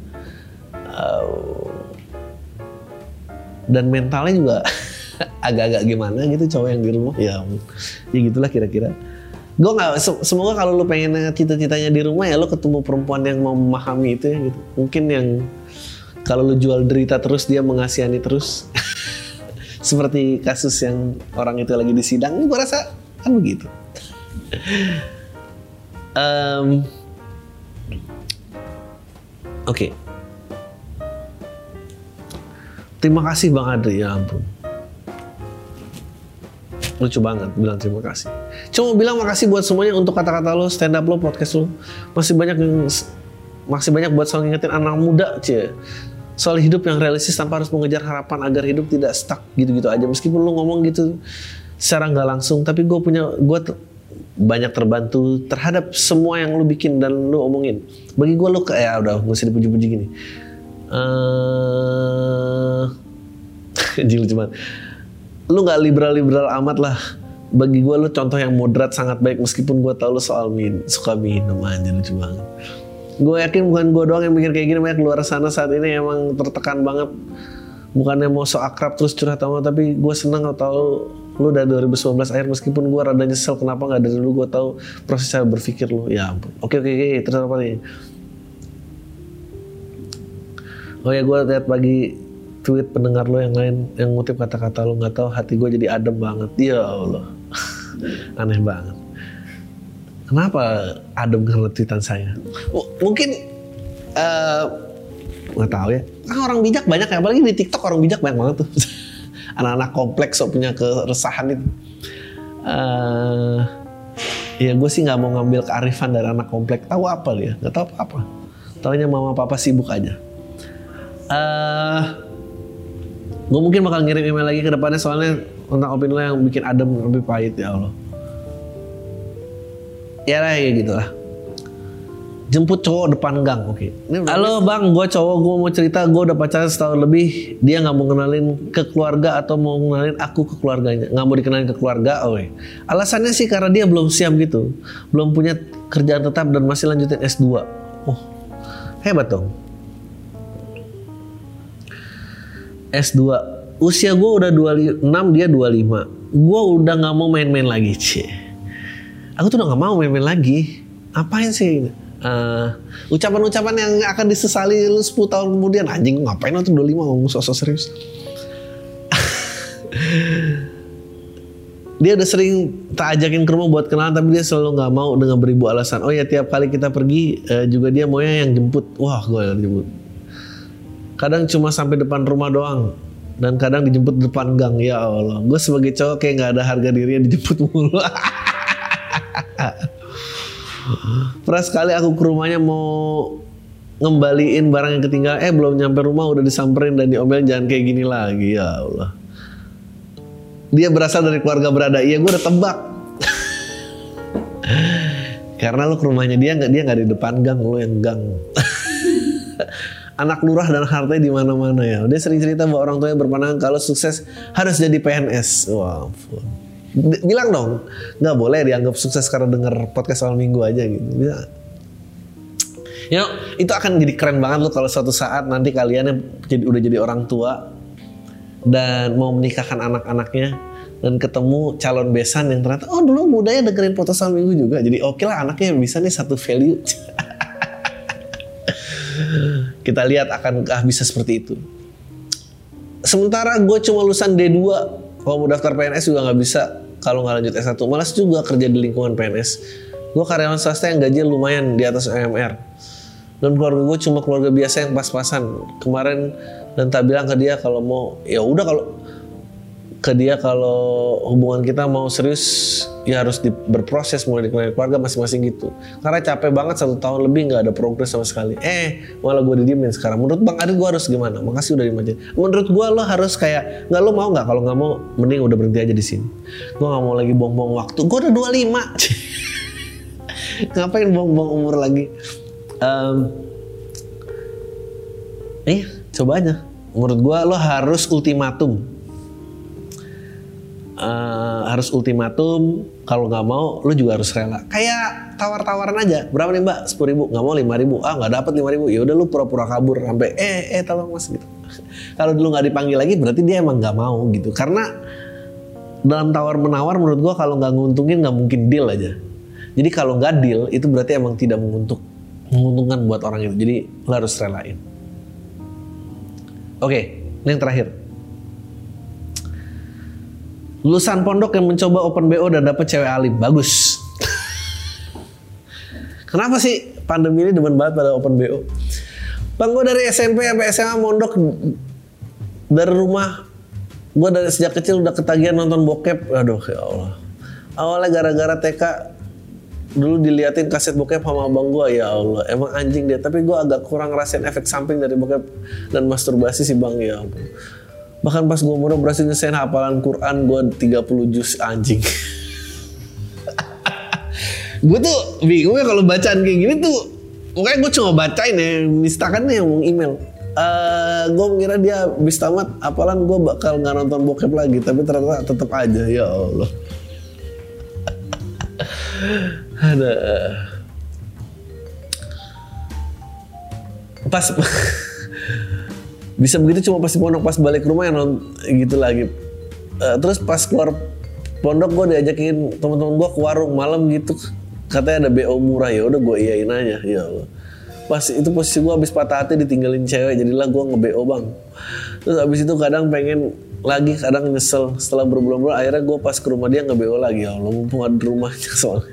Dan mentalnya juga agak-agak gimana gitu cowok yang di rumah. Ya ya gitulah kira-kira. Gue nggak semoga kalau lu pengen cita-citanya di rumah ya lu ketemu perempuan yang mau memahami itu ya gitu. Mungkin yang kalau lu jual derita terus dia mengasihani terus. Seperti kasus yang orang itu lagi di sidang gue rasa kan begitu. Um, oke. Okay. terima kasih bang Adri. Ya ampun. Lucu banget bilang terima kasih. Cuma bilang makasih buat semuanya untuk kata-kata lo stand up lo podcast lo. Masih banyak yang masih banyak buat selalu ngingetin anak muda cie. Soal hidup yang realistis tanpa harus mengejar harapan agar hidup tidak stuck gitu-gitu aja. Meskipun lo ngomong gitu secara nggak langsung tapi gue punya gue banyak terbantu terhadap semua yang lo bikin dan lo omongin. Bagi gue lo kayak ya udah gak usah dipuji-puji gini. Uh, jil cuman. Lu nggak liberal-liberal amat lah. Bagi gue lu contoh yang moderat sangat baik meskipun gue tau lu soal min suka minum aja lucu banget. Gue yakin bukan gue doang yang mikir kayak gini banyak luar sana saat ini emang tertekan banget. Bukannya mau so akrab terus curhat sama tapi gue senang tau lu dari 2019 akhir meskipun gue rada nyesel kenapa nggak dari dulu gue tahu proses cara berpikir lu? Ya ampun. Oke oke oke terus apa nih oh ya gue lihat pagi tweet pendengar lo yang lain yang ngutip kata-kata lo nggak tahu hati gue jadi adem banget. Ya Allah. Aneh banget. Kenapa adem karena tweetan saya? M mungkin uh, nggak tahu ya. Kan orang bijak banyak ya apalagi di TikTok orang bijak banyak banget tuh anak-anak kompleks so punya keresahan itu. Uh, ya gue sih nggak mau ngambil kearifan dari anak kompleks. Tahu apa dia? Nggak tahu apa apa taunya mama papa sibuk aja. Uh, gue mungkin bakal ngirim email lagi ke depannya soalnya tentang opini lo yang bikin adem lebih pahit ya Allah. Ya lah ya gitu lah jemput cowok depan gang. Oke. Halo bang. Gue cowok gue mau cerita gue udah pacaran setahun lebih. Dia nggak mau kenalin ke keluarga atau mau kenalin aku ke keluarganya. Nggak mau dikenalin ke keluarga oke alasannya sih karena dia belum siap gitu. Belum punya kerjaan tetap dan masih lanjutin S2 oh hebat dong. S2 usia gue udah 26 dia 25 gue udah nggak mau main-main lagi cie. Aku tuh udah nggak mau main-main lagi. Apain sih uh, ucapan-ucapan yang akan disesali lu 10 tahun kemudian anjing ngapain waktu 25 ngomong sosok serius? Dia udah sering tak ajakin ke rumah buat kenalan tapi dia selalu nggak mau dengan beribu alasan. Oh ya tiap kali kita pergi uh, juga dia maunya yang jemput. Wah gue yang jemput. Kadang cuma sampai depan rumah doang dan kadang dijemput depan gang. Ya Allah gue sebagai cowok kayak nggak ada harga diri yang dijemput mulu Pernah sekali aku ke rumahnya mau ngembaliin barang yang ketinggalan, eh belum nyampe rumah udah disamperin dan diomelin jangan kayak gini lagi ya Allah. Dia berasal dari keluarga berada, iya gue udah tebak. Karena lu ke rumahnya dia nggak dia nggak di depan gang, lu yang gang. Anak lurah dan hartanya di mana-mana ya. Dia sering cerita bahwa orang tuanya berpandangan kalau sukses harus jadi PNS. Wah, wow, bilang dong nggak boleh dianggap sukses karena denger podcast awal minggu aja gitu. Ya you know, itu akan jadi keren banget loh kalau suatu saat nanti kalian jadi udah jadi orang tua dan mau menikahkan anak-anaknya dan ketemu calon besan yang ternyata oh dulu mudanya dengerin podcast awal minggu juga. Jadi oke okay lah anaknya bisa nih satu value. Kita lihat akankah bisa seperti itu. Sementara gue cuma lulusan D2 kalau mau daftar PNS juga nggak bisa. Kalau nggak lanjut S1 malas juga kerja di lingkungan PNS gue karyawan swasta yang gajinya lumayan di atas UMR dan keluarga gue cuma keluarga biasa yang pas-pasan. Kemarin dan tak bilang ke dia kalau mau ya udah kalau ke dia kalau hubungan kita mau serius ya harus di, berproses mulai di keluarga masing-masing gitu. Karena capek banget satu tahun lebih nggak ada progres sama sekali. Eh malah gue didiemin sekarang. Menurut bang Adit gue harus gimana? Makasih udah dimajuin. Menurut gue lo harus kayak nggak lo mau nggak? Kalau nggak mau mending udah berhenti aja di sini. Gue nggak mau lagi buang-buang waktu. Gue udah 25 ngapain buang-buang umur lagi? Um, eh coba aja. Menurut gue lo harus ultimatum uh, harus ultimatum kalau nggak mau lu juga harus rela. Kayak tawar-tawaran aja berapa nih mbak? Sepuluh ribu. Nggak mau lima ribu. Ah nggak dapat lima ribu. Ya udah lu pura-pura kabur sampai eh eh tolong mas gitu. Kalau dulu nggak dipanggil lagi berarti dia emang nggak mau gitu. Karena dalam tawar menawar menurut gua kalau nggak nguntungin nggak mungkin deal aja. Jadi kalau nggak deal itu berarti emang tidak menguntung menguntungkan buat orang itu. Jadi lu harus relain. Oke ini yang terakhir lulusan pondok yang mencoba open BO dan dapat cewek alim. Bagus. Kenapa sih pandemi ini demen banget pada open BO bang gue dari SMP sampai SMA mondok dari rumah. Gue dari sejak kecil udah ketagihan nonton bokep. Aduh ya Allah. Awalnya gara-gara TK dulu diliatin kaset bokep sama abang gue ya Allah emang anjing dia. Tapi gue agak kurang ngerasain efek samping dari bokep dan masturbasi sih bang. Ya ampun bahkan pas gue umur berhasil nyesain hafalan Quran gue 30 juz anjing. Gue tuh bingung ya kalau bacaan kayak gini tuh makanya gue cuma bacain ya misalkan nih yang email. Uh, eh, gue mengira dia bis tamat apalan gue bakal nggak nonton bokep lagi tapi ternyata tetap aja ya Allah. Ada. Pas bisa begitu cuma pas pondok pas balik rumah yang non gitu lagi. Uh, terus pas keluar pondok gue diajakin teman-teman gue ke warung malam gitu. Katanya ada bo murah ya udah gue iyain aja ya Allah. Pas itu posisi gue habis patah hati ditinggalin cewek jadilah gue nge bo bang. Terus habis itu kadang pengen lagi kadang nyesel. Setelah berbulan-bulan akhirnya gue pas ke rumah dia nge bo lagi ya Allah mumpung ada rumahnya soalnya.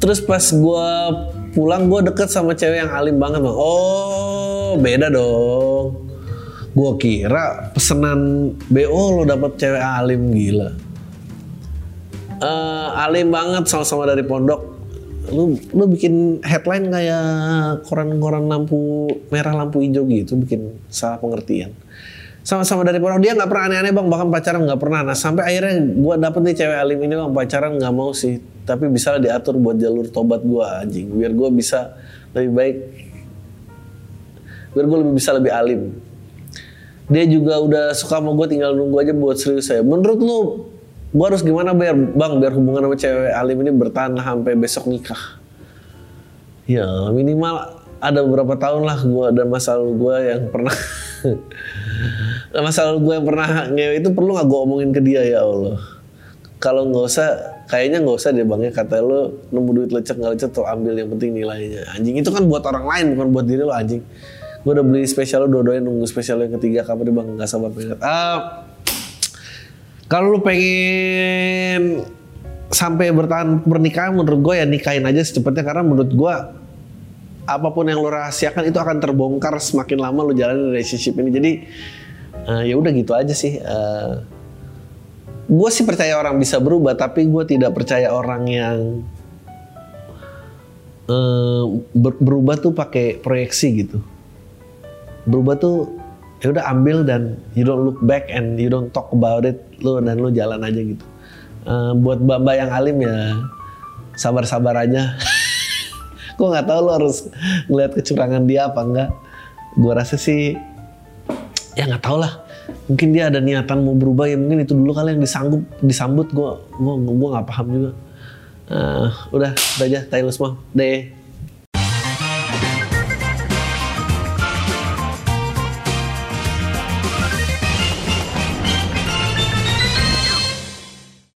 Terus pas gue pulang gue deket sama cewek yang alim banget bang. Oh beda dong. Gue kira pesenan BO lo dapet cewek alim gila. Uh, alim banget sama-sama dari pondok. Lu lu bikin headline kayak koran-koran lampu merah lampu hijau gitu bikin salah pengertian. Sama-sama dari pondok. Dia nggak pernah aneh-aneh bang. Bahkan pacaran nggak pernah. Nah sampai akhirnya gue dapet nih cewek alim ini bang. Pacaran nggak mau sih. Tapi bisa diatur buat jalur tobat gue anjing. Biar gue bisa lebih baik biar gue lebih bisa lebih alim. Dia juga udah suka sama gue tinggal nunggu aja buat serius saya. Menurut lu gue harus gimana biar bang biar hubungan sama cewek alim ini bertahan sampai besok nikah? Ya minimal ada beberapa tahun lah gue dan masa lalu gue yang pernah masa lalu gue yang pernah ngewe. Itu perlu nggak gue omongin ke dia ya Allah? Kalau nggak usah kayaknya nggak usah deh bang ya. Kata lo nemu duit lecek nggak lecek tuh ambil yang penting nilainya. Anjing itu kan buat orang lain bukan buat diri lo anjing gue udah beli spesial lo dua-duanya nunggu spesial yang ketiga kapan deh bang nggak sabar pengen ah kalau lu pengen sampai bertahan pernikahan menurut gue ya nikahin aja secepatnya karena menurut gue apa pun yang lo rahasiakan itu akan terbongkar semakin lama lo jalanin relationship ini. Jadi uh, ya udah gitu aja sih. Uh, gue sih percaya orang bisa berubah tapi gue tidak percaya orang yang uh, ber berubah tuh pakai proyeksi gitu berubah tuh ya udah ambil dan you don't look back and you don't talk about it. Lo dan lo jalan aja gitu. Uh, buat mbak yang alim ya sabar-sabar aja. Gue nggak tahu lo harus ngeliat kecurangan dia apa enggak. Gue rasa sih ya nggak tau lah. Mungkin dia ada niatan mau berubah ya mungkin itu dulu kali yang disanggup disambut. Gue gue gue nggak paham juga. Uh, udah udah aja Taylor semua. Deh